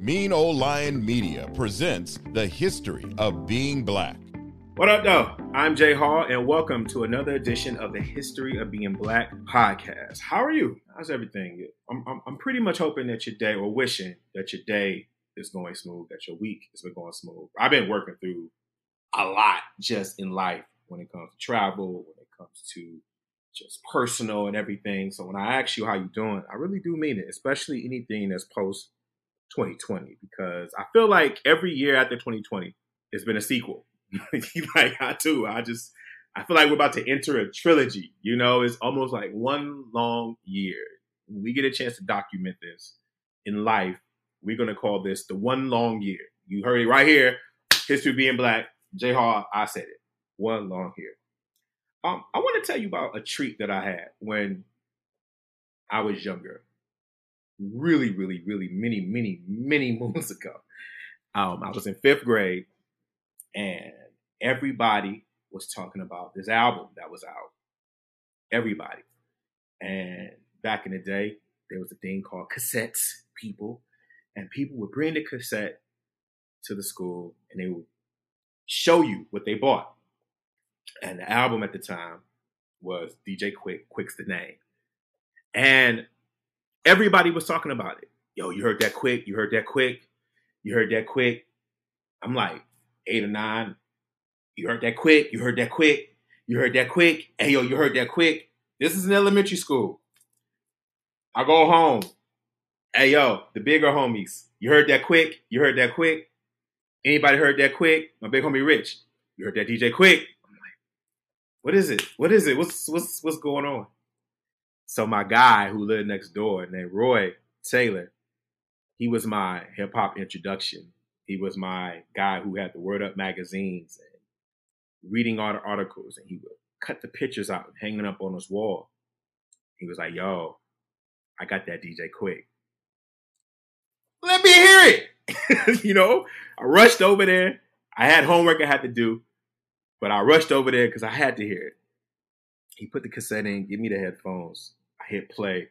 Mean Old Lion Media presents the history of being black. What up, though? I'm Jay Hall, and welcome to another edition of the History of Being Black podcast. How are you? How's everything? I'm, I'm, I'm pretty much hoping that your day, or wishing that your day is going smooth, that your week has been going smooth. I've been working through a lot just in life when it comes to travel, when it comes to just personal and everything. So when I ask you how you doing, I really do mean it, especially anything that's post 2020, because I feel like every year after 2020, it's been a sequel. like I do. I just I feel like we're about to enter a trilogy. You know, it's almost like one long year. We get a chance to document this in life, we're gonna call this the one long year. You heard it right here. History being black. J Hall, I said it. One long year. Um, I want to tell you about a treat that I had when I was younger. Really, really, really many, many, many moons ago. Um, I was in fifth grade and everybody was talking about this album that was out. Everybody. And back in the day, there was a thing called cassettes, people. And people would bring the cassette to the school and they would show you what they bought. And the album at the time was DJ Quik, Quik's the name. And everybody was talking about it. Yo, you heard that Quik? You heard that Quik? You heard that Quik? I'm like eight or nine. You heard that Quik? You heard that Quik? You heard that Quik? Hey, yo, you heard that Quik? This is an elementary school. I go home. Hey, yo, the bigger homies. You heard that Quik? You heard that Quik? Anybody heard that Quik? My big homie Rich. You heard that DJ Quik? what is it? What is it? What's what's what's going on? So my guy who lived next door named Roy Taylor, he was my hip hop introduction. He was my guy who had the Word Up magazines and reading all the articles, and he would cut the pictures out and hanging up on his wall. He was like, "Yo, I got that DJ Quik. Let me hear it." you know, I rushed over there. I had homework I had to do. But I rushed over there because I had to hear it. He put the cassette in, give me the headphones. Hit play.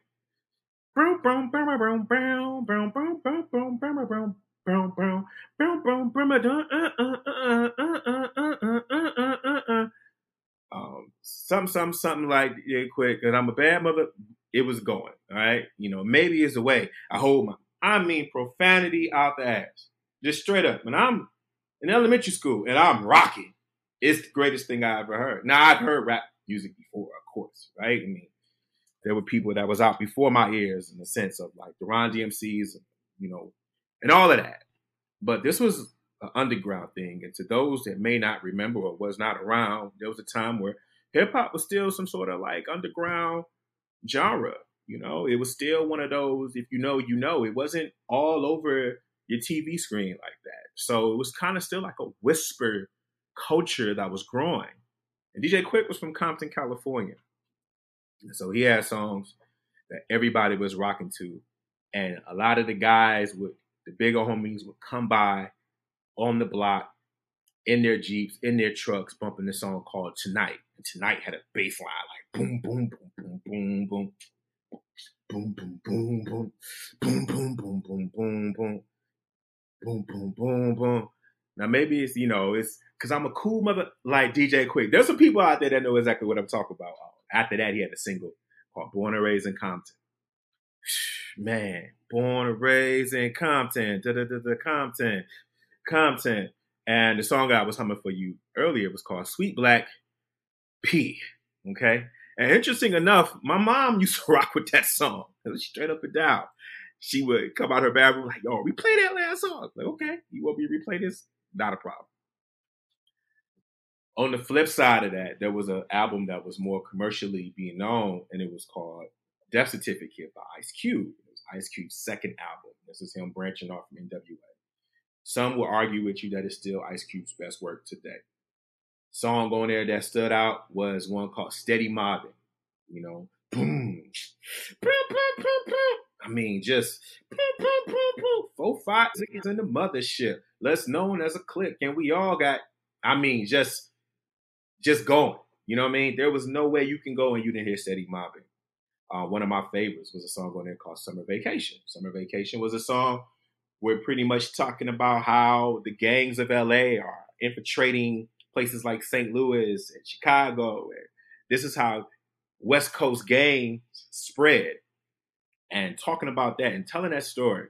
Um, something, something, something like yeah, quick. And I'm a bad mother. It was going. All right, you know, maybe it's the way I hold my. I mean, profanity out the ass, just straight up. And I'm in elementary school, and I'm rocking it's the greatest thing I ever heard. Now I've heard rap music before, of course, right? I mean, there were people that was out before my ears in the sense of like the Run DMCs, you know, and all of that. But this was an underground thing, and to those that may not remember or was not around, there was a time where hip hop was still some sort of like underground genre. You know, it was still one of those. If you know, you know. It wasn't all over your TV screen like that. So it was kind of still like a whisper culture that was growing. And DJ Quik was from Compton, California. So he had songs that everybody was rocking to. And a lot of the guys would, the bigger homies would come by on the block in their Jeeps, in their trucks, bumping the song called Tonight. And Tonight had a bass line like boom, boom, boom, boom, boom, boom. Boom, boom, boom, boom. Boom, boom, boom, boom, boom, boom. Boom, boom, boom, boom. Now maybe it's, you know, it's because I'm a cool mother like DJ Quik. There's some people out there that know exactly what I'm talking about. Uh, After that, he had a single called Born and Raised in Compton. Man, born and raised in Compton, da da da da Compton, Compton. And the song I was humming for you earlier was called Sweet Black P. Okay. And interesting enough, my mom used to rock with that song. It was straight up and down. She would come out her bathroom like, yo, replay that last song. Like, okay, you want me to replay this? Not a problem. On the flip side of that, there was an album that was more commercially being known, and it was called Death Certificate by Ice Cube. It was Ice Cube's second album. This is him branching off from NWA. Some will argue with you that it's still Ice Cube's best work today. Song on there that stood out was one called Steady Mobbing. You know, boom, I mean, just four five tickets in the mothership. Less known as a click, and we all got. I mean, just just going. You know what I mean? There was no way you can go and you didn't hear Steady Mobbing. Uh, one of my favorites was a song on there called Summer Vacation. Summer Vacation was a song we're pretty much talking about how the gangs of LA are infiltrating places like St. Louis and Chicago. And this is how West Coast gangs spread. And talking about that and telling that story.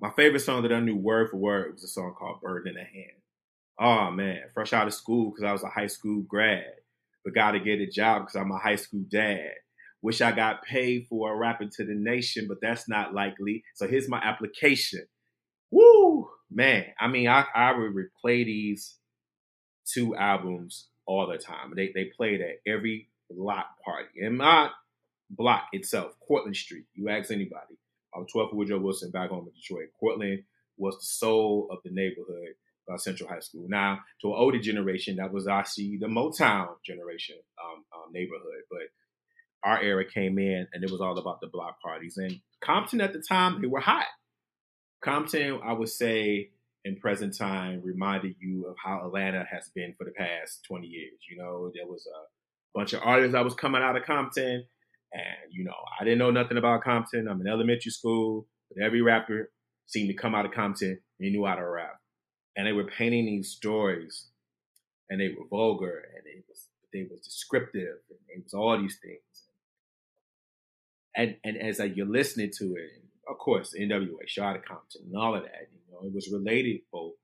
My favorite song that I knew word for word was a song called Bird in the Hand. Oh man, fresh out of school because I was a high school grad, but got to get a job because I'm a high school dad. Wish I got paid for rapping to the nation, but that's not likely. So here's my application. Woo, man. I mean, I, I would replay these two albums all the time. They they played at every block party. And my block itself, Cortlandt Street. You ask anybody. I was 12 Woodrow Wilson back home in Detroit. Cortlandt was the soul of the neighborhood uh, Central High School. Now, to an older generation, that was actually the Motown generation um, um, neighborhood. But our era came in and it was all about the block parties. And Compton at the time, they were hot. Compton, I would say, in present time, reminded you of how Atlanta has been for the past 20 years. You know, there was a bunch of artists that was coming out of Compton. And, you know, I didn't know nothing about Compton. I'm in elementary school, but every rapper seemed to come out of Compton and he knew how to rap. And they were painting these stories and they were vulgar and they was they was descriptive and it was all these things and and as like you're listening to it, of course, NWA, Shot Compton, and all of that, you know, it was related both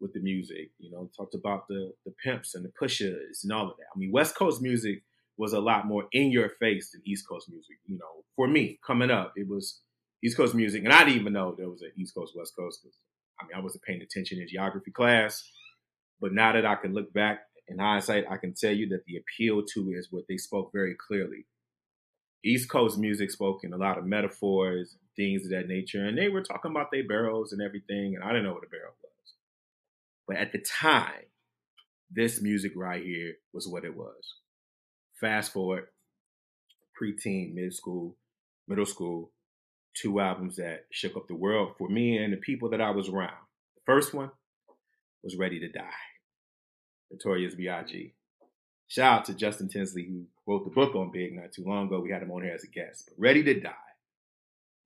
with the music. You know, talked about the the pimps and the pushers and all of that. I mean, West Coast music was a lot more in your face than East Coast music. You know, for me coming up, it was East Coast music, and I didn't even know there was an East Coast West Coast. I mean, I wasn't paying attention in geography class, but now that I can look back in hindsight, I can tell you that the appeal to it is what they spoke very clearly. East Coast music spoke in a lot of metaphors, things of that nature, and they were talking about their barrels and everything, and I didn't know what a barrel was. But at the time, this music right here was what it was. Fast forward, preteen, mid school, middle school, two albums that shook up the world for me and the people that I was around. The first one was Ready to Die, Notorious B.I.G. Shout out to Justin Tinsley, who wrote the book on Big not too long ago. We had him on here as a guest. But Ready to Die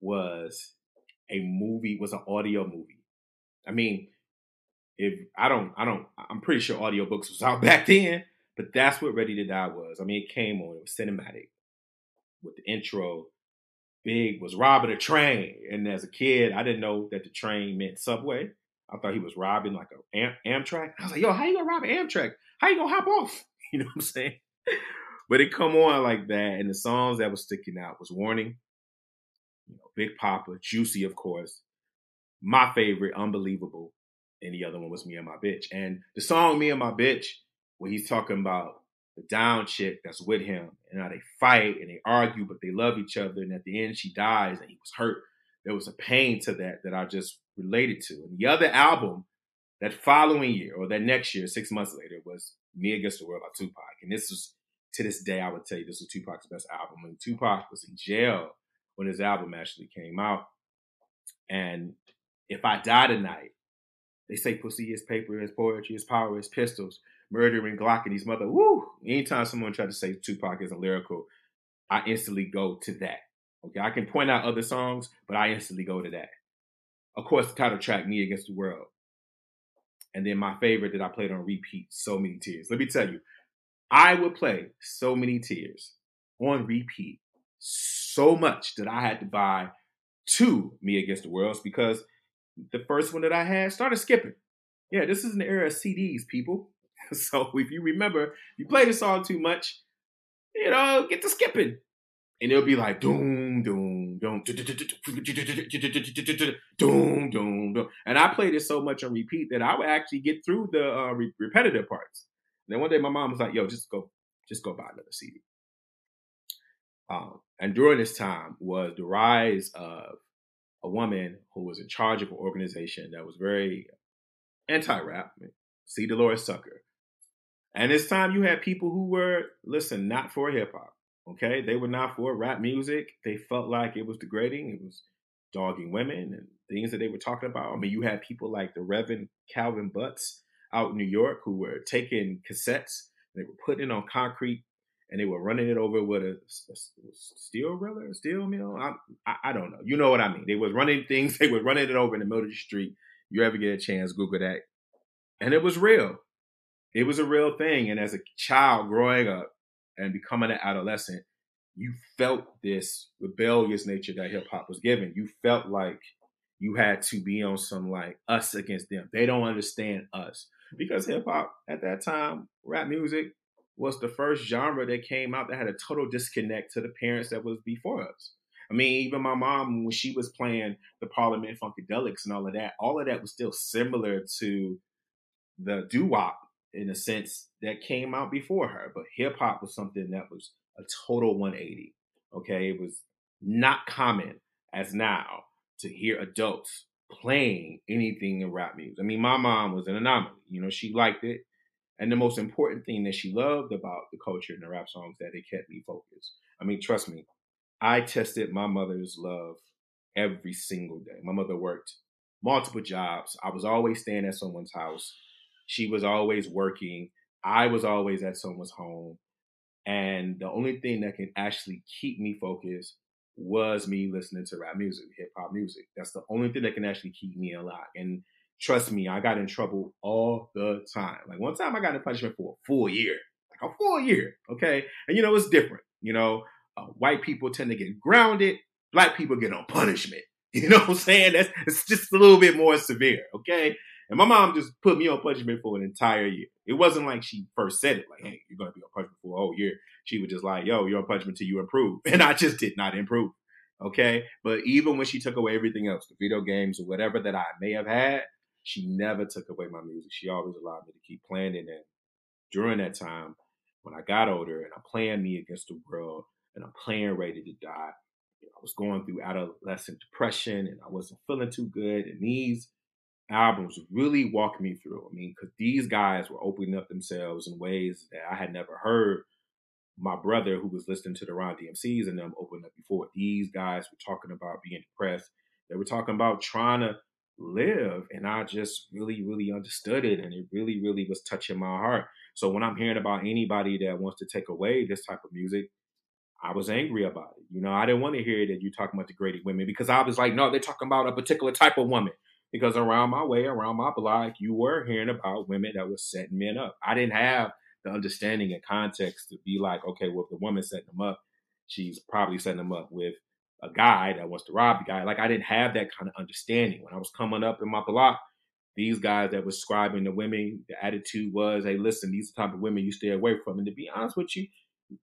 was a movie, was an audio movie. I mean, if I don't, I don't, I'm pretty sure audiobooks was out back then, but that's what Ready to Die was. I mean, it came on, it was cinematic with the intro. Big was robbing a train. And as a kid, I didn't know that the train meant subway. I thought he was robbing like a Am- Amtrak. I was like, yo, how you gonna rob an Amtrak? How you gonna hop off? You know what I'm saying? But it come on like that, and the songs that was sticking out was "Warning," you know, "Big Papa," "Juicy," of course. My favorite, "Unbelievable," and the other one was "Me and My Bitch." And the song "Me and My Bitch," where he's talking about the down chick that's with him, and how they fight and they argue, but they love each other, and at the end she dies, and he was hurt. There was a pain to that that I just related to. And the other album that following year or that next year, six months later, was Me Against the World by Tupac. And this was to this day, I would tell you this was Tupac's best album. And Tupac was in jail when his album actually came out. And if I die tonight, they say pussy is paper, is poetry, is power, is pistols, murdering Glock and his mother. Woo! Anytime someone tried to say Tupac isn't lyrical, I instantly go to that. Okay, I can point out other songs, but I instantly go to that. Of course, the title track, Me Against the World. And then my favorite that I played on repeat, So Many Tears. Let me tell you, I would play so many tears on repeat so much that I had to buy two Me Against the Worlds because the first one that I had started skipping. Yeah, this is an era of CDs, people. So if you remember, you play the song too much, you know, get to skipping. And it'll be like doom, doom, doom, doom, doom, doom. And I played it so much on repeat that I would actually get through the uh, re- repetitive parts. then one day my mom was like, yo, just go, just go buy another CD. Um, and during this time was the rise of a woman who was in charge of an organization that was very anti-rap, C. Dolores Tucker. And this time you had people who were, listen, not for hip hop. Okay. They were not for rap music. They felt like it was degrading. It was dogging women and things that they were talking about. I mean, you had people like the Reverend Calvin Butts out in New York who were taking cassettes, they were putting it on concrete and they were running it over with a, a, steel riller, steel mill. I, I, I don't know. You know what I mean? They was running things. They were running it over in the middle of the street. You ever get a chance, Google that, and it was real. It was a real thing. And as a child growing up and becoming an adolescent, you felt this rebellious nature that hip hop was given. You felt like you had to be on some like us against them. They don't understand us because hip hop at that time, rap music was the first genre that came out that had a total disconnect to the parents that was before us. I mean, even my mom, when she was playing the Parliament Funkadelics and all of that, all of that was still similar to the doo wop in a sense that came out before her. But hip hop was something that was a total 180. Okay. It was not common as now to hear adults playing anything in rap music. I mean, my mom was an anomaly. You know, she liked it. And the most important thing that she loved about the culture and the rap songs that it kept me focused. I mean, trust me, I tested my mother's love every single day. My mother worked multiple jobs. I was always staying at someone's house. She was always working. I was always at someone's home. And the only thing that can actually keep me focused was me listening to rap music, hip hop music. That's the only thing that can actually keep me alive. And trust me, I got in trouble all the time. Like one time I got in punishment for a full year, like a full year. Okay. And you know, it's different. You know, uh, white people tend to get grounded. Black people get on punishment. You know what I'm saying? That's it's just a little bit more severe. Okay. And my mom just put me on punishment for an entire year. It wasn't like she first said it, like, hey, you're going to be on punishment for a whole year. She was just like, yo, you're on punishment till you improve. And I just did not improve. Okay. But even when she took away everything else, the video games or whatever that I may have had, she never took away my music. She always allowed me to keep playing it. And during that time, when I got older and I'm playing me against the world and I'm playing Ready to Die, I was going through adolescent depression and I wasn't feeling too good. And these albums really walked me through. I mean, because these guys were opening up themselves in ways that I had never heard my brother, who was listening to the Run DMCs and them open up before. These guys were talking about being depressed. They were talking about trying to live. And I just really, really understood it. And it really, really was touching my heart. So when I'm hearing about anybody that wants to take away this type of music, I was angry about it. You know, I didn't want to hear that you're talking about degrading women because I was like, no, they're talking about a particular type of woman. Because around my way, around my block, you were hearing about women that were setting men up. I didn't have the understanding and context to be like, okay, well, if the woman setting them up, she's probably setting them up with a guy that wants to rob the guy. Like I didn't have that kind of understanding when I was coming up in my block. These guys that was scribing the women, the attitude was, hey, listen, these are the type of women you stay away from. And to be honest with you,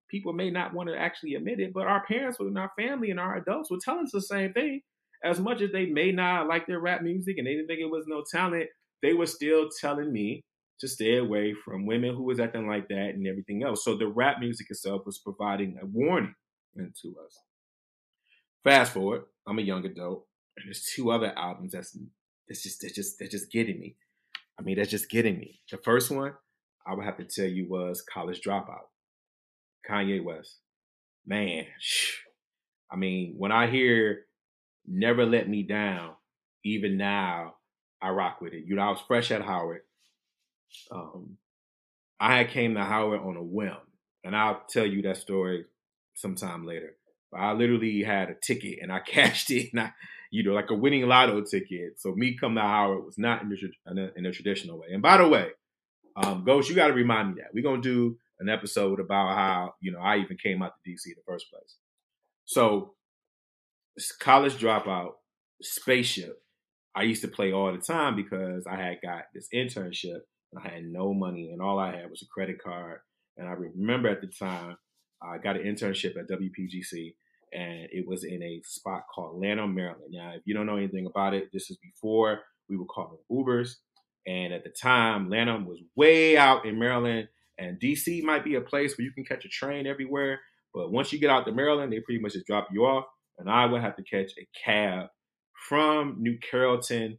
people may not want to actually admit it, but our parents and our family and our adults were telling us the same thing. As much as they may not like their rap music and they didn't think it was no talent, they were still telling me to stay away from women who was acting like that and everything else. So the rap music itself was providing a warning to us. Fast forward, I'm a young adult, and there's two other albums that's that's just that's just they're just getting me. I mean, that's just getting me. The first one I would have to tell you was College Dropout, Kanye West. Man, I mean, when I hear Never Let Me Down, even now, I rock with it. You know, I was fresh at Howard. Um, I came to Howard on a whim, and I'll tell you that story sometime later. I literally had a ticket and I cashed it, and I, you know, like a winning lotto ticket. So me coming to Howard was not in the, in a traditional way. And by the way, um, Ghost, you got to remind me that we're gonna do an episode about how you know I even came out to DC in the first place. So, college dropout, spaceship. I used to play all the time because I had got this internship. I had no money, and all I had was a credit card. And I remember at the time, I got an internship at WPGC, and it was in a spot called Lanham, Maryland. Now, if you don't know anything about it, this is before we were calling Ubers. And at the time, Lanham was way out in Maryland, and DC might be a place where you can catch a train everywhere. But once you get out to Maryland, they pretty much just drop you off. And I would have to catch a cab from New Carrollton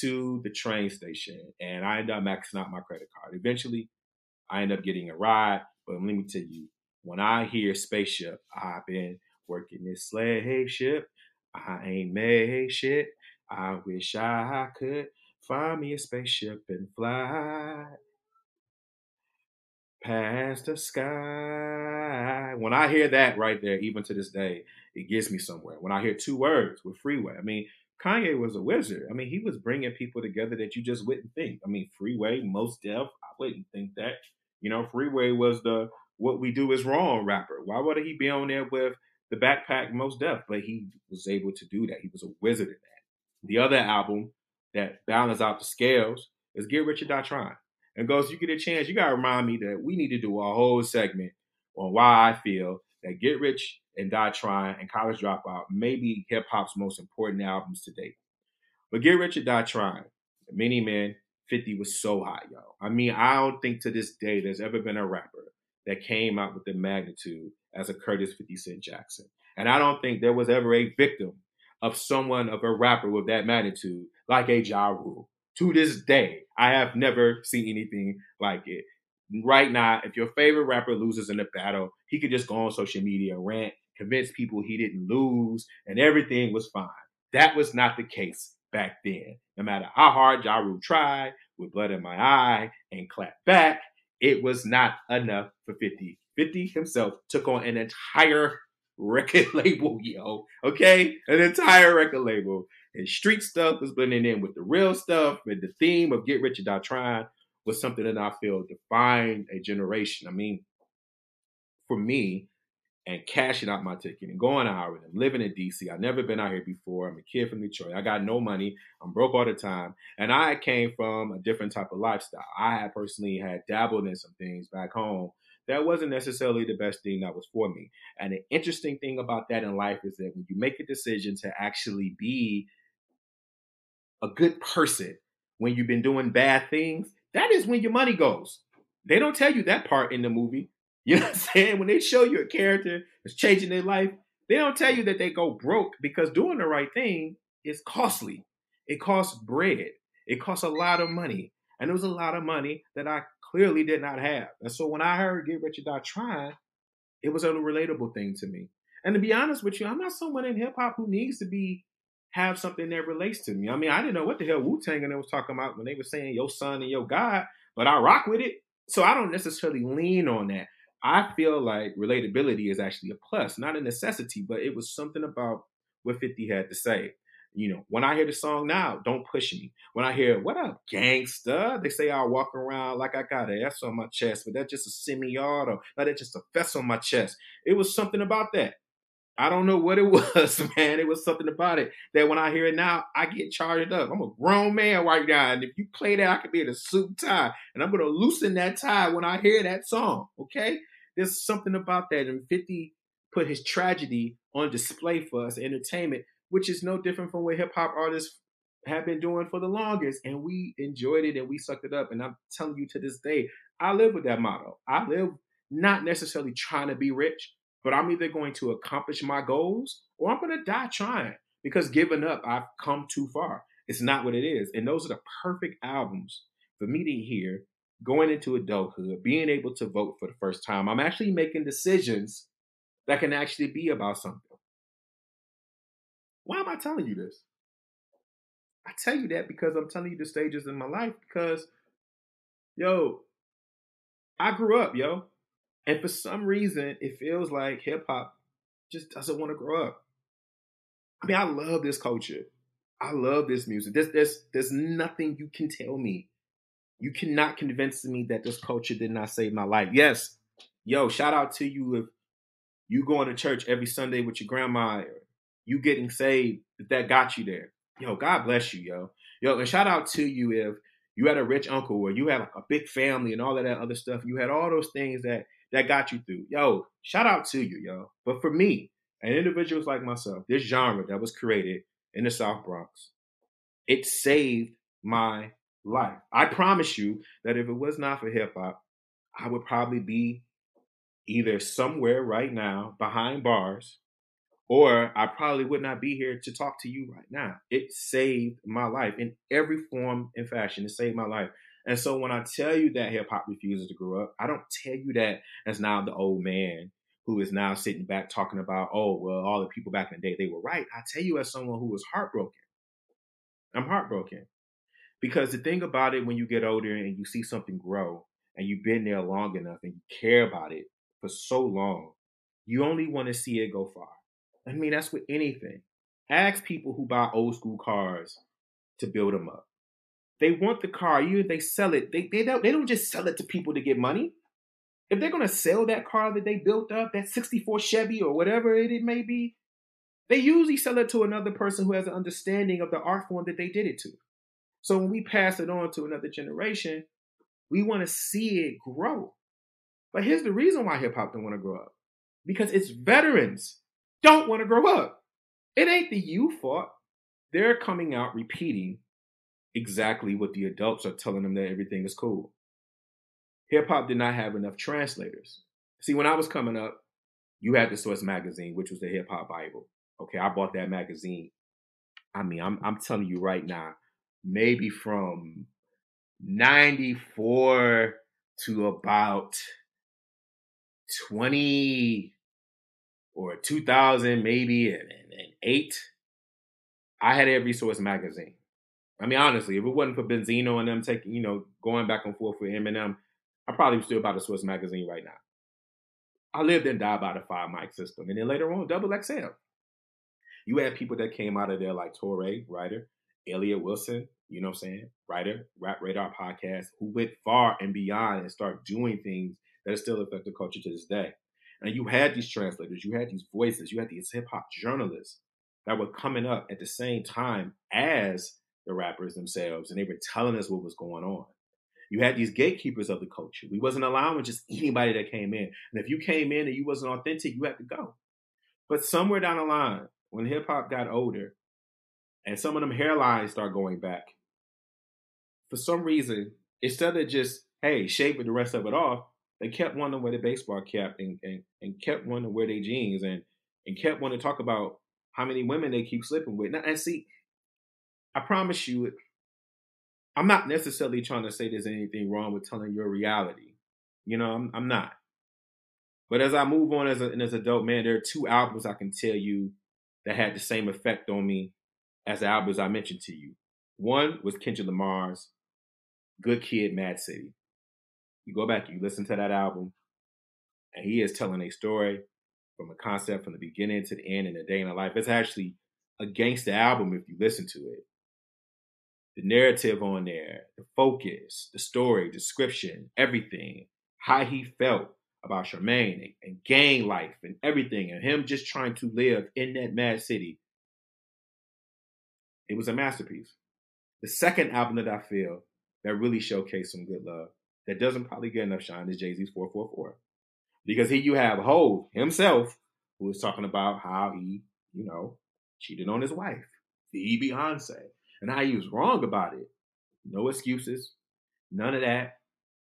to the train station. And I ended up maxing out my credit card. Eventually, I ended up getting a ride. But let me tell you, when I hear spaceship, I've been working this slave ship. I ain't made shit. I wish I could find me a spaceship and fly past the sky. When I hear that right there, even to this day, it gets me somewhere. When I hear two words with Freeway, I mean, Kanye was a wizard. I mean, he was bringing people together that you just wouldn't think. I mean, Freeway, Mos Def, I wouldn't think that. You know, Freeway was the what we do is wrong rapper. Why would he be on there with the backpack Mos Def? But he was able to do that. He was a wizard at that. The other album that balanced out the scales is Get Rich or Die Trying. And Ghost, you get a chance, you gotta remind me that we need to do a whole segment on why I feel that Get Rich and Die Trying and College Dropout may be hip hop's most important albums to date. But Get Rich or Die Trying, Many Men, 50 was so hot, yo. I mean, I don't think to this day there's ever been a rapper that came out with the magnitude as a Curtis 50 Cent Jackson. And I don't think there was ever a victim of someone of a rapper with that magnitude like a Ja Rule. To this day, I have never seen anything like it. Right now, if your favorite rapper loses in a battle, he could just go on social media, rant, convince people he didn't lose, and everything was fine. That was not the case back then. No matter how hard Ja Rule tried, with blood in my eye, and clap back, it was not enough for 50. 50 himself took on an entire record label, yo. Okay? An entire record label. And street stuff was blending in with the real stuff. And the theme of Get Rich or Die Trying was something that I feel defined a generation. I mean, for me, and cashing out my ticket and going out with them, living in DC. I've never been out here before. I'm a kid from Detroit. I got no money. I'm broke all the time. And I came from a different type of lifestyle. I had personally had dabbled in some things back home that wasn't necessarily the best thing that was for me. And the interesting thing about that in life is that when you make a decision to actually be a good person when you've been doing bad things, that is when your money goes. They don't tell you that part in the movie. You know what I'm saying? When they show you a character that's changing their life, they don't tell you that they go broke because doing the right thing is costly. It costs bread. It costs a lot of money. And it was a lot of money that I clearly did not have. And so when I heard Get Rich or Die Trying, it was a relatable thing to me. And to be honest with you, I'm not someone in hip hop who needs to be have something that relates to me. I mean, I didn't know what the hell Wu Tang and they was talking about when they were saying your son and your God, but I rock with it. So I don't necessarily lean on that. I feel like relatability is actually a plus, not a necessity, but it was something about what 50 had to say. You know, when I hear the song now, don't push me. When I hear what up, gangsta, they say I walk around like I got an S on my chest, but that's just a semi-auto, not that's just a fess on my chest. It was something about that. I don't know what it was, man. It was something about it that when I hear it now, I get charged up. I'm a grown man right now, and if you play that, I could be in a suit tie, and I'm gonna loosen that tie when I hear that song. Okay, there's something about that, and 50 put his tragedy on display for us, entertainment, which is no different from what hip hop artists have been doing for the longest, and we enjoyed it and we sucked it up. And I'm telling you to this day, I live with that motto. I live not necessarily trying to be rich, but I'm either going to accomplish my goals or I'm going to die trying because giving up, I've come too far. It's not what it is. And those are the perfect albums for me to hear going into adulthood, being able to vote for the first time. I'm actually making decisions that can actually be about something. Why am I telling you this? I tell you that because I'm telling you the stages in my life because, yo, I grew up, yo. And for some reason, it feels like hip hop just doesn't want to grow up. I mean, I love this culture. I love this music. There's, there's, there's nothing you can tell me. You cannot convince me that this culture did not save my life. Yes, yo, shout out to you if you going to church every Sunday with your grandma, you getting saved, if that got you there. Yo, God bless you, yo. Yo, and shout out to you if you had a rich uncle or you had like a big family and all of that other stuff. You had all those things that that got you through. Yo, shout out to you, yo. But for me, and individuals like myself, this genre that was created in the South Bronx, it saved my life. I promise you that if it was not for hip hop, I would probably be either somewhere right now behind bars or I probably would not be here to talk to you right now. It saved my life in every form and fashion. It saved my life. And so when I tell you that hip hop refuses to grow up, I don't tell you that as now the old man who is now sitting back talking about, oh, well, all the people back in the day, they were right. I tell you as someone who was heartbroken. I'm heartbroken. Because the thing about it, when you get older and you see something grow, and you've been there long enough and you care about it for so long, you only want to see it go far. I mean, that's with anything. Ask people who buy old school cars to build them up. They want the car, even they sell it. They, they, don't, they don't just sell it to people to get money. If they're to sell that car that they built up, that 64 Chevy or whatever it, it may be, they usually sell it to another person who has an understanding of the art form that they did it to. So when we pass it on to another generation, we want to see it grow. But here's the reason why hip hop don't want to grow up. Because its veterans don't want to grow up. It ain't the youth fault. They're coming out repeating exactly what the adults are telling them that everything is cool. Hip hop did not have enough translators. See, when I was coming up, you had the Source magazine, which was the hip hop Bible. Okay, I bought that magazine. I mean, I'm I'm telling you right now, maybe from 94 to about 20 or 2000 maybe and, and, 8 i had every source magazine i mean honestly if it wasn't for benzino and them taking you know going back and forth with eminem i probably still buy the Source magazine right now. I lived and died by the five mic system and then later on double xl you had people that came out of there like Touré, writer, Elliott Wilson, you know what I'm saying, writer, Rap Radar podcast, who went far and beyond and start doing things that still affect the culture to this day. And you had these translators, you had these voices, you had these hip hop journalists that were coming up at the same time as the rappers themselves, and they were telling us what was going on. You had these gatekeepers of the culture. We wasn't allowing just anybody that came in. And if you came in and you wasn't authentic, you had to go. But somewhere down the line, when hip hop got older and some of them hairlines start going back, for some reason, instead of just, hey, shaving the rest of it off, they kept wanting to wear the baseball cap and, and, and kept wanting to wear their jeans and, and kept wanting to talk about how many women they keep sleeping with. Now, and see, I promise you, I'm not necessarily trying to say there's anything wrong with telling your reality. You know, I'm, I'm not. But as I move on as, a, as an adult man, there are two albums I can tell you that had the same effect on me as the albums I mentioned to you. One was Kendrick Lamar's Good Kid, Mad City. You go back, you listen to that album, and he is telling a story from a concept from the beginning to the end in a day in a life. It's actually a gangster album if you listen to it. The narrative on there, the focus, the story, description, everything, how he felt, about Charmaine and, and gang life and everything, and him just trying to live in that mad city. It was a masterpiece. The second album that I feel that really showcased some good love that doesn't probably get enough shine is Jay Z's 444. Because here you have Hove himself, who is talking about how he, you know, cheated on his wife, the Beyonce, and how he was wrong about it. No excuses, none of that.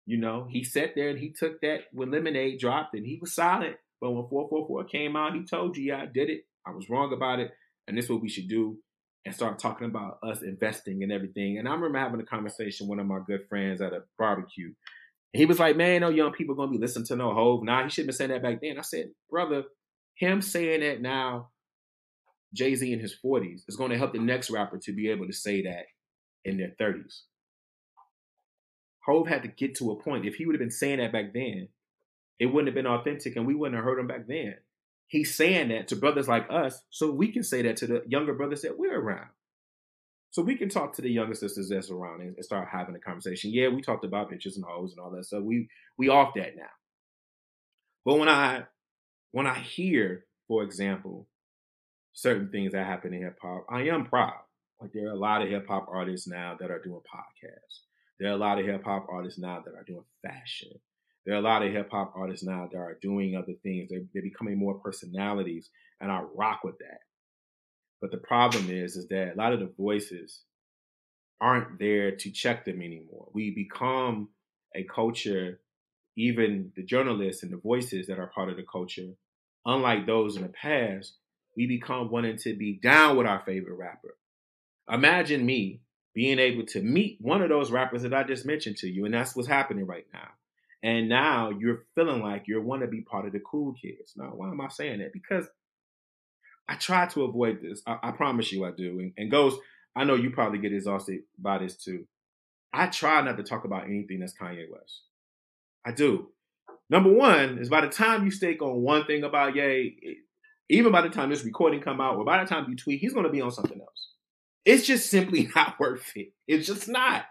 You know, he sat there and he took that when Lemonade dropped and he was silent. But when 444 came out, he told you, I did it. I was wrong about it. And this is what we should do. And start talking about us investing and everything. And I remember having a conversation with one of my good friends at a barbecue. And he was like, man, no young people going to be listening to no Hove. Nah, he shouldn't have said that back then. I said, brother, him saying that now, Jay Z in his 40s, is going to help the next rapper to be able to say that in their 30s. Hove had to get to a point. If he would have been saying that back then, it wouldn't have been authentic and we wouldn't have heard him back then. He's saying that to brothers like us so we can say that to the younger brothers that we're around. So we can talk to the younger sisters that's around and, start having a conversation. Yeah, we talked about bitches and hoes and all that stuff. We we off that now. But when I when I hear, for example, certain things that happen in hip hop, I am proud. Like there are a lot of hip hop artists now that are doing podcasts. There are a lot of hip hop artists now that are doing fashion. There are a lot of hip hop artists now that are doing other things. They're, they're becoming more personalities, and I rock with that. But the problem is, is that a lot of the voices aren't there to check them anymore. We become a culture, even the journalists and the voices that are part of the culture, unlike those in the past, we become wanting to be down with our favorite rapper. Imagine me being able to meet one of those rappers that I just mentioned to you, and that's what's happening right now. And now you're feeling like you want to be part of the cool kids. Now, why am I saying that? Because I try to avoid this. I, I promise you I do. And, and Ghost, I know you probably get exhausted by this too. I try not to talk about anything that's Kanye West. I do. Number one is by the time you stake on one thing about Ye, even by the time this recording come out, or by the time you tweet, he's going to be on something else. It's just simply not worth it. It's just not.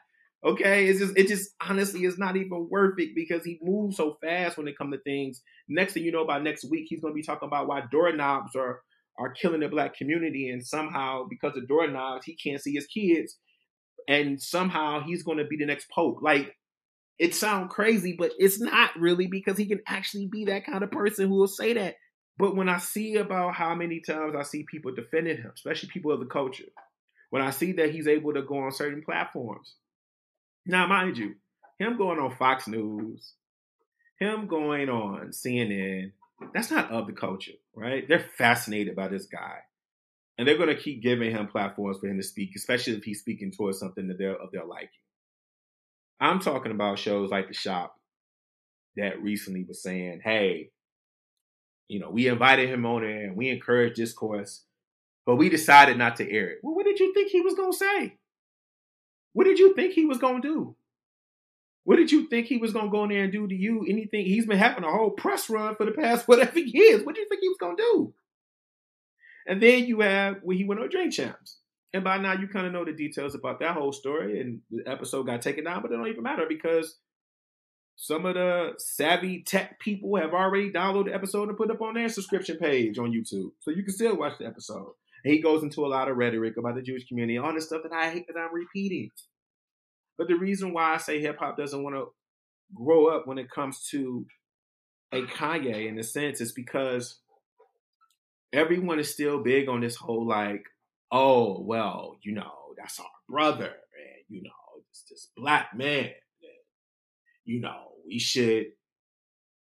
Okay, it's just it just honestly is not even worth it because he moves so fast when it comes to things. Next thing you know, by next week, he's going to be talking about why doorknobs are are killing the black community, and somehow because of doorknobs, he can't see his kids, and somehow he's going to be the next pope. Like it sounds crazy, but it's not really because he can actually be that kind of person who will say that. But when I see about how many times I see people defending him, especially people of the culture, when I see that he's able to go on certain platforms now, mind you, him going on Fox News, him going on CNN, that's not of the culture, right? They're fascinated by this guy. And they're going to keep giving him platforms for him to speak, especially if he's speaking towards something that they're of their liking. I'm talking about shows like The Shop that recently was saying, hey, you know, we invited him on there and we encouraged discourse, but we decided not to air it. Well, what did you think he was going to say? What did you think he was going to do? What did you think he was going to go in there and do to you? Anything? He's been having a whole press run for the past whatever years. What do you think he was going to do? And then you have when he went on Drink Champs. And by now you kind of know the details about that whole story. And the episode got taken down, but it don't even matter because some of the savvy tech people have already downloaded the episode and put it up on their subscription page on YouTube. So you can still watch the episode. And he goes into a lot of rhetoric about the Jewish community, all the stuff that I hate that I'm repeating. But the reason why I say hip hop doesn't want to grow up when it comes to a Kanye in a sense is because everyone is still big on this whole like, oh, well, you know, that's our brother, and you know, it's this black man. You know, we should,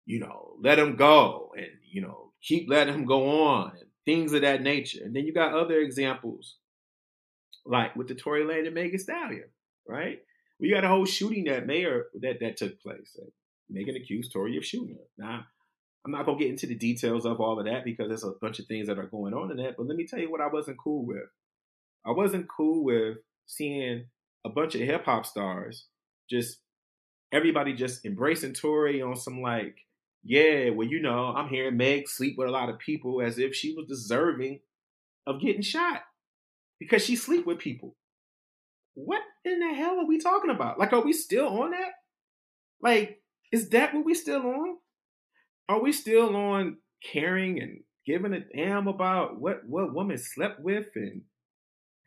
you know, let him go and, you know, keep letting him go on. And things of that nature. And then you got other examples, like with the Tory Lanez and Megan Stallion, right? We got a whole shooting that mayor that that took place. Megan accused Tory of shooting her. Now, I'm not gonna get into the details of all of that because there's a bunch of things that are going on in that. But let me tell you what I wasn't cool with. I wasn't cool with seeing a bunch of hip hop stars just everybody just embracing Tory on some like yeah, well, you know, I'm hearing Meg sleep with a lot of people as if she was deserving of getting shot because she sleep with people. What in the hell are we talking about? Like, are we still on that? Like, is that what we still on? Are we still on caring and giving a damn about what what woman slept with and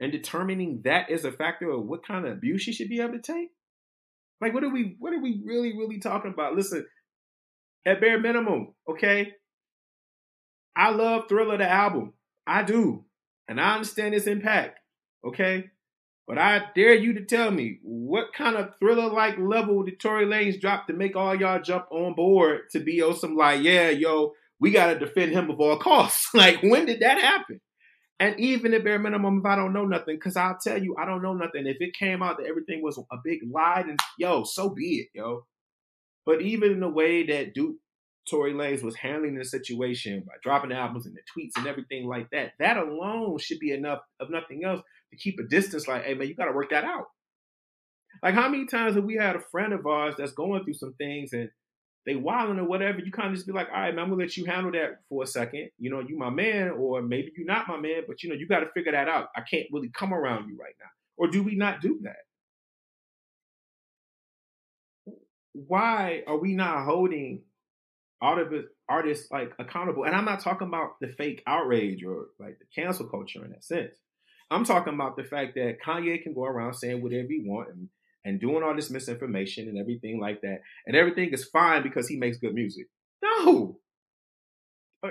and determining that is a factor of what kind of abuse she should be able to take? Like, what are we what are we really really talking about? Listen, at bare minimum, okay? I love Thriller the album. I do. And I understand its impact, okay? But I dare you to tell me what kind of thriller like level did Tory Lanez drop to make all y'all jump on board to be on some like, yeah, yo, we gotta defend him at all costs. like, when did that happen? And even at bare minimum, if I don't know nothing, because I'll tell you, I don't know nothing. If it came out that everything was a big lie, then yo, so be it, yo. But even in the way that Duke Tory Lanez was handling the situation by dropping the albums and the tweets and everything like that, that alone should be enough of nothing else to keep a distance. Like, hey man, you got to work that out. Like, how many times have we had a friend of ours that's going through some things and they wilding or whatever? You kind of just be like, all right, man, I'm gonna let you handle that for a second. You know, you my man, or maybe you're not my man, but you know, you got to figure that out. I can't really come around you right now. Or do we not do that? why are we not holding artists like accountable? And I'm not talking about the fake outrage or like the cancel culture in that sense. I'm talking about the fact that Kanye can go around saying whatever he want and, and doing all this misinformation and everything like that, and everything is fine because he makes good music. No, uh,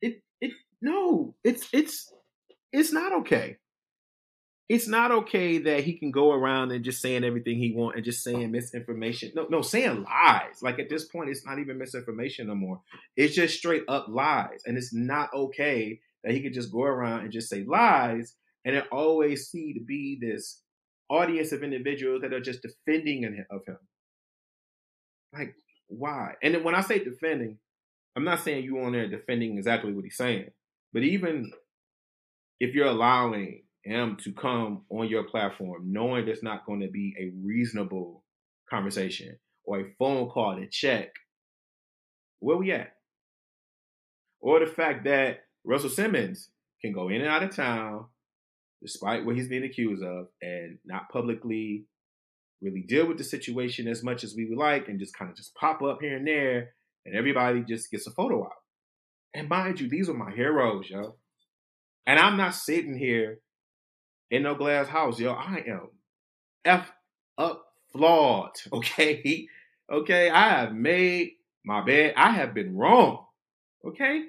it it no, it's it's it's not okay it's not okay that he can go around and just saying everything he want and just saying misinformation. No, no, saying lies. Like at this point, it's not even misinformation no more. It's just straight up lies, and it's not okay that he could just go around and just say lies, and it always see to be this audience of individuals that are just defending of him. Like why? And when I say defending, I'm not saying you on there defending exactly what he's saying, but even if you're allowing him to come on your platform knowing there's not going to be a reasonable conversation or a phone call to check, where we at? Or the fact that Russell Simmons can go in and out of town despite what he's being accused of and not publicly really deal with the situation as much as we would like and just kind of just pop up here and there and everybody just gets a photo out. And mind you, these are my heroes, yo. And I'm not sitting here in no glass house, yo. I am F up flawed, okay? Okay, I have made my bed. I have been wrong, okay?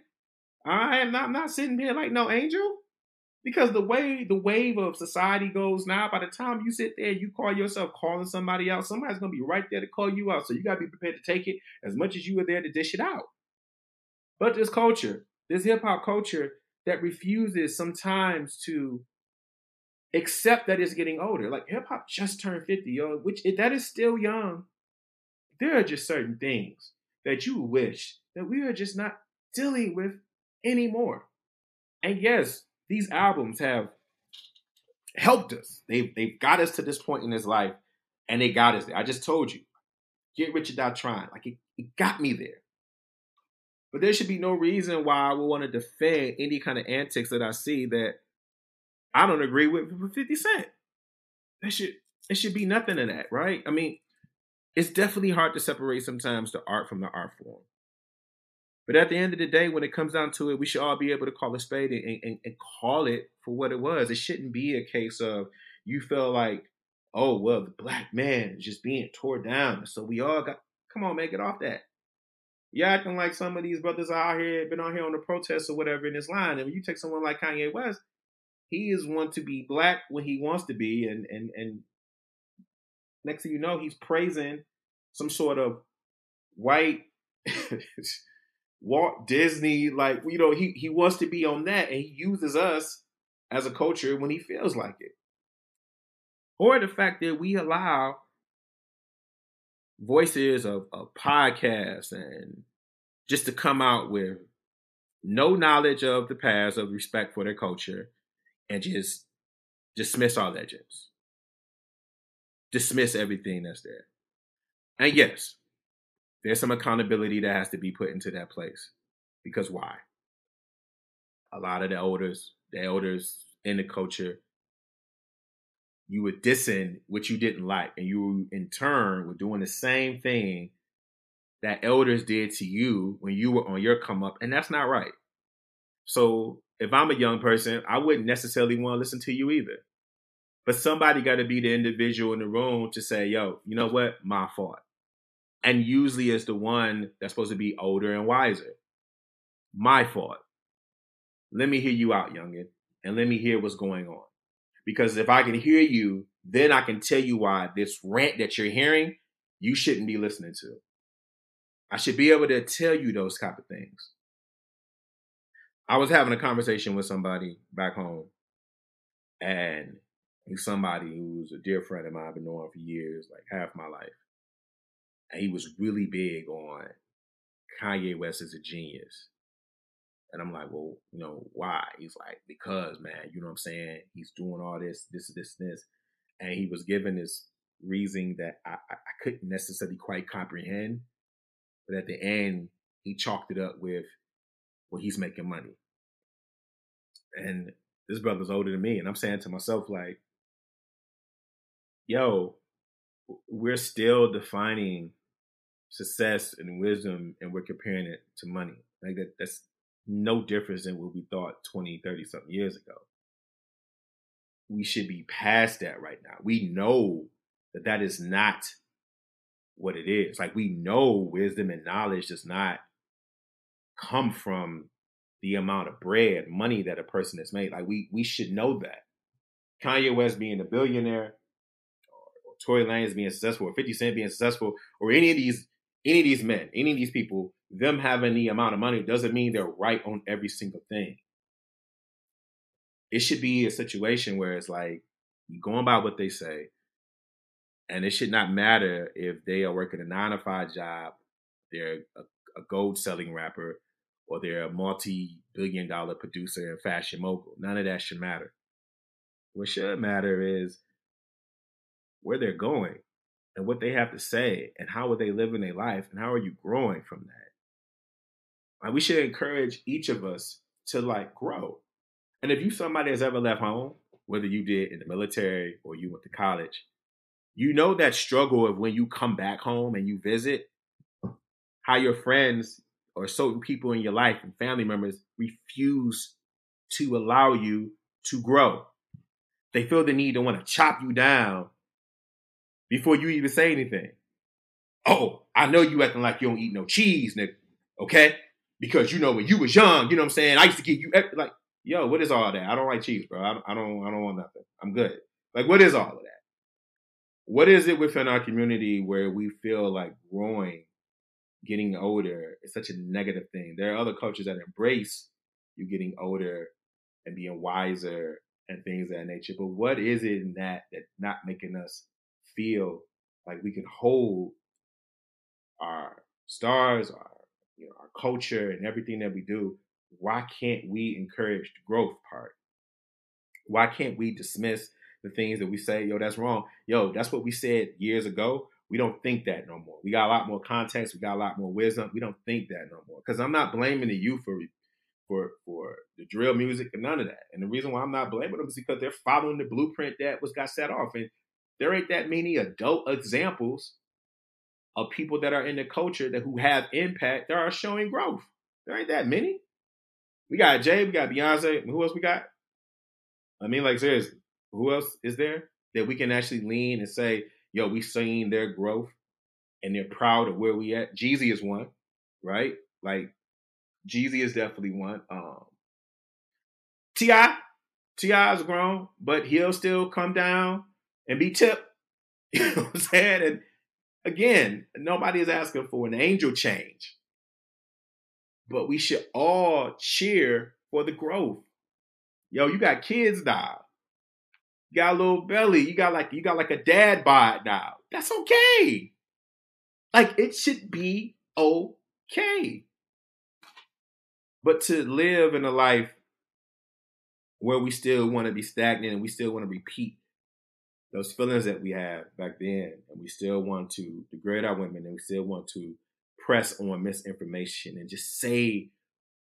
I am not, I'm not sitting here like no angel. Because the way the wave of society goes now, by the time you sit there, you call yourself calling somebody out, somebody's gonna be right there to call you out. So you gotta be prepared to take it as much as you are there to dish it out. But this culture, this hip hop culture that refuses sometimes to accept that it's getting older. Like hip hop just turned 50, yo, which that is still young. There are just certain things that you wish that we are just not dealing with anymore. And yes, these albums have helped us. They've they've got us to this point in his life, and they got us there. I just told you, get rich or die trying. Like it, it got me there. But there should be no reason why I would want to defend any kind of antics that I see that I don't agree with with 50 Cent. That should it should be nothing in that, right? I mean, it's definitely hard to separate sometimes the art from the art form. But at the end of the day, when it comes down to it, we should all be able to call a spade and, and, and call it for what it was. It shouldn't be a case of you feel like, oh, well, the black man is just being tore down. So we all got, come on, make it off that. You're acting like some of these brothers out here, been out here on the protests or whatever in this line. And when you take someone like Kanye West, he is one to be black when he wants to be. And, and, and next thing you know, he's praising some sort of white Walt Disney, like you know, he he wants to be on that, and he uses us as a culture when he feels like it, or the fact that we allow voices of, of podcasts and just to come out with no knowledge of the past, of respect for their culture, and just dismiss our legends, dismiss everything that's there. And yes, there's some accountability that has to be put into that place. Because why? A lot of the elders, the elders in the culture, you were dissing what you didn't like, and you in turn were doing the same thing that elders did to you when you were on your come up, and that's not right. So if I'm a young person, I wouldn't necessarily want to listen to you either. But somebody got to be the individual in the room to say, yo, you know what? My fault and usually is the one that's supposed to be older and wiser. My fault. Let me hear you out, youngin, and let me hear what's going on. Because if I can hear you, then I can tell you why this rant that you're hearing, you shouldn't be listening to. I should be able to tell you those type of things. I was having a conversation with somebody back home, and somebody who's a dear friend of mine. I've been knowing for years, like half my life he was really big on Kanye West is a genius. And I'm like, well, you know, why? He's like, because, man, you know what I'm saying? He's doing all this, this, this, this. And he was given this reasoning that I, I couldn't necessarily quite comprehend. But at the end, he chalked it up with, well, he's making money. And this brother's older than me. And I'm saying to myself, like, yo, we're still defining success and wisdom and we're comparing it to money. Like that, that's no difference than what we thought 20, 30 something years ago. We should be past that right now. We know that that is not what it is. Like we know wisdom and knowledge does not come from the amount of bread, money that a person has made. Like we we should know that. Kanye West being a billionaire, or, or Tory Lanez being successful, or 50 Cent being successful, or any of these any of these men, any of these people, them having the amount of money doesn't mean they're right on every single thing. It should be a situation where it's like you going by what they say, and it should not matter if they are working a nine to five job, they're a, a gold selling rapper, or they're a multi billion dollar producer and fashion mogul. None of that should matter. What should matter is where they're going and what they have to say and how are they living their life and how are you growing from that. Like we should encourage each of us to like grow. And if you somebody that's ever left home, whether you did in the military or you went to college, you know that struggle of when you come back home and you visit, how your friends or certain people in your life and family members refuse to allow you to grow. They feel the need to want to chop you down before you even say anything. Oh, I know you acting like you don't eat no cheese, nigga. Okay? Because you know when you was young, you know what I'm saying? I used to give you like, yo, what is all that? I don't like cheese, bro. I, I don't I don't want nothing. I'm good. Like, what is all of that? What is it within our community where we feel like growing, getting older is such a negative thing? There are other cultures that embrace you getting older and being wiser and things that nature. But what is it in that that's not making us feel like we can hold our stars, our you know, our culture and everything that we do? Why can't we encourage the growth part? Why can't we dismiss the things that we say, yo, that's wrong. Yo, that's what we said years ago. We don't think that no more. We got a lot more context. We got a lot more wisdom. We don't think that no more. Because I'm not blaming the youth for for for the drill music and none of that. And the reason why I'm not blaming them is because they're following the blueprint that was got set off. And there ain't that many adult examples of people that are in the culture that who have impact that are showing growth. There ain't that many. We got Jay, we got Beyonce, who else we got? I mean, like seriously, who else is there that we can actually lean and say, yo, we seen their growth and they're proud of where we at? Jeezy is one, right? Like Jeezy is definitely one. Um T.I. T.I. is grown, but he'll still come down and be tipped. You know what I'm saying? And again, nobody is asking for an angel change. But we should all cheer for the growth. Yo, you got kids now. You got a little belly. You got like you got like a dad bod now. That's okay. Like it should be okay. But to live in a life where we still want to be stagnant and we still want to repeat those feelings that we had back then, and we still want to degrade our women, and we still want to press on misinformation and just say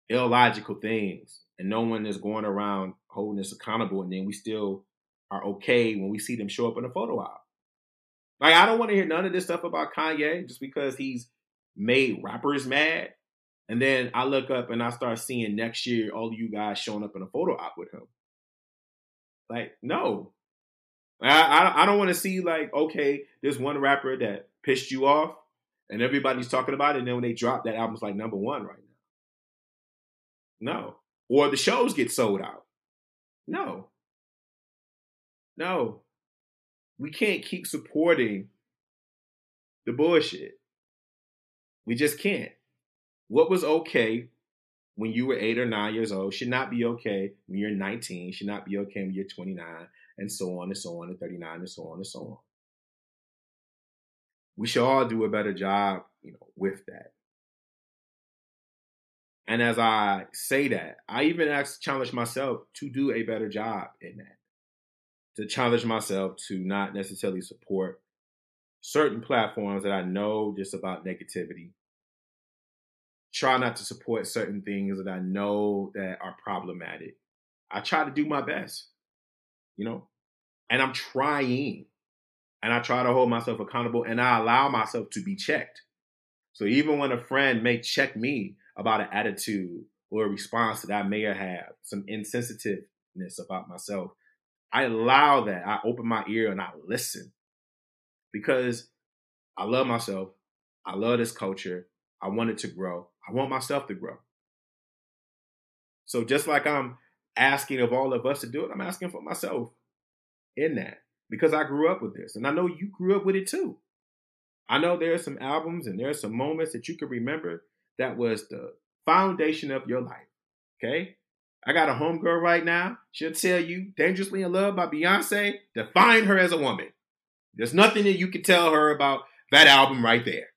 illogical things, and no one is going around holding us accountable, and then we still are okay when we see them show up in a photo op. Like I don't want to hear none of this stuff about Kanye just because he's made rappers mad. And then I look up and I start seeing next year all you guys showing up in a photo op with him. Like, no. I, I, don't want to see like, okay, there's one rapper that pissed you off and everybody's talking about it, and then when they drop that album's like number one right now. No. Or the shows get sold out. No. No, we can't keep supporting the bullshit. We just can't. What was okay when you were eight or nine years old should not be okay when you're 19, should not be okay when you're 29, and so on and so on, and 39, and so on and so on. We should all do a better job, you know, with that. And as I say that, I even ask challenge myself to do a better job in that to challenge myself to not necessarily support certain platforms that I know just about negativity. Try not to support certain things that I know that are problematic. I try to do my best, you know, and I'm trying. And I try to hold myself accountable and I allow myself to be checked. So even when a friend may check me about an attitude or a response that I may have, some insensitiveness about myself, I allow that. I open my ear and I listen because I love myself. I love this culture. I want it to grow. I want myself to grow. So just like I'm asking of all of us to do it, I'm asking for myself in that because I grew up with this and I know you grew up with it too. I know there are some albums and there are some moments that you can remember that was the foundation of your life. Okay. I got a homegirl right now. She'll tell you Dangerously in Love by Beyonce define her as a woman. There's nothing that you can tell her about that album right there.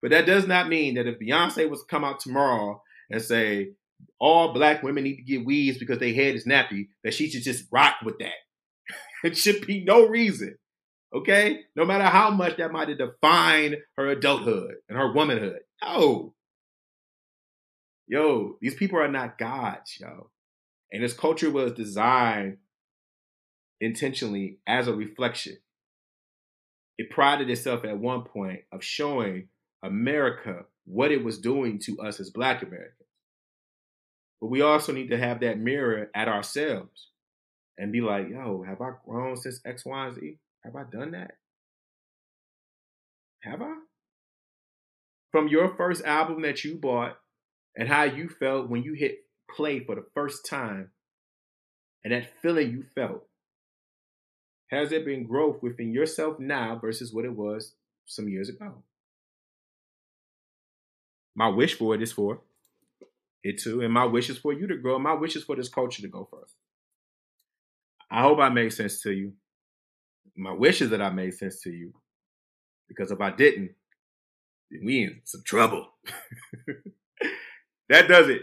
But that does not mean that if Beyonce was to come out tomorrow and say all black women need to get weaves because their head is nappy, that she should just rock with that. it should be no reason. Okay? No matter how much that might have defined her adulthood and her womanhood. No. Yo, these people are not gods, yo. And this culture was designed intentionally as a reflection. It prided itself at one point of showing America what it was doing to us as Black Americans. But we also need to have that mirror at ourselves and be like, yo, have I grown since X, Y, and Z? Have I done that? Have I? From your first album that you bought and how you felt when you hit play for the first time and that feeling you felt, has there been growth within yourself now versus what it was some years ago? My wish for it is for it too, and my wish is for you to grow. My wish is for this culture to go first. I hope I made sense to you. My wish is that I made sense to you, because if I didn't, then we in some trouble. that does it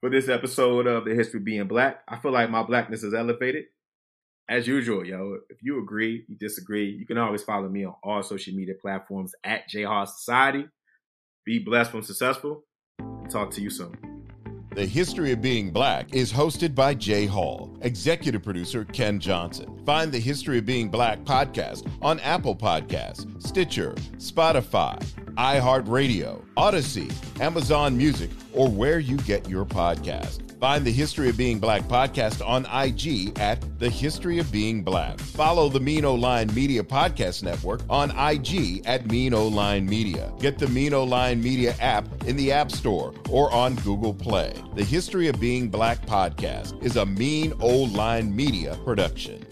for this episode of the History of Being Black. I feel like my blackness is elevated. As usual, yo, if you agree, you disagree, you can always follow me on all social media platforms at J Society. Be blessed from successful. Talk to you soon. The History of Being Black is hosted by Jay Hall, executive producer Ken Johnson. Find the History of Being Black podcast on Apple Podcasts, Stitcher, Spotify, iHeartRadio, Audacy, Amazon Music, or where you get your podcast. Find the History of Being Black podcast on IG at The History of Being Black. Follow the Mean O Line Media Podcast Network on IG at Mean O Line Media. Get the Mean O Line Media app in the App Store or on Google Play. The History of Being Black podcast is a Mean O Line Media production.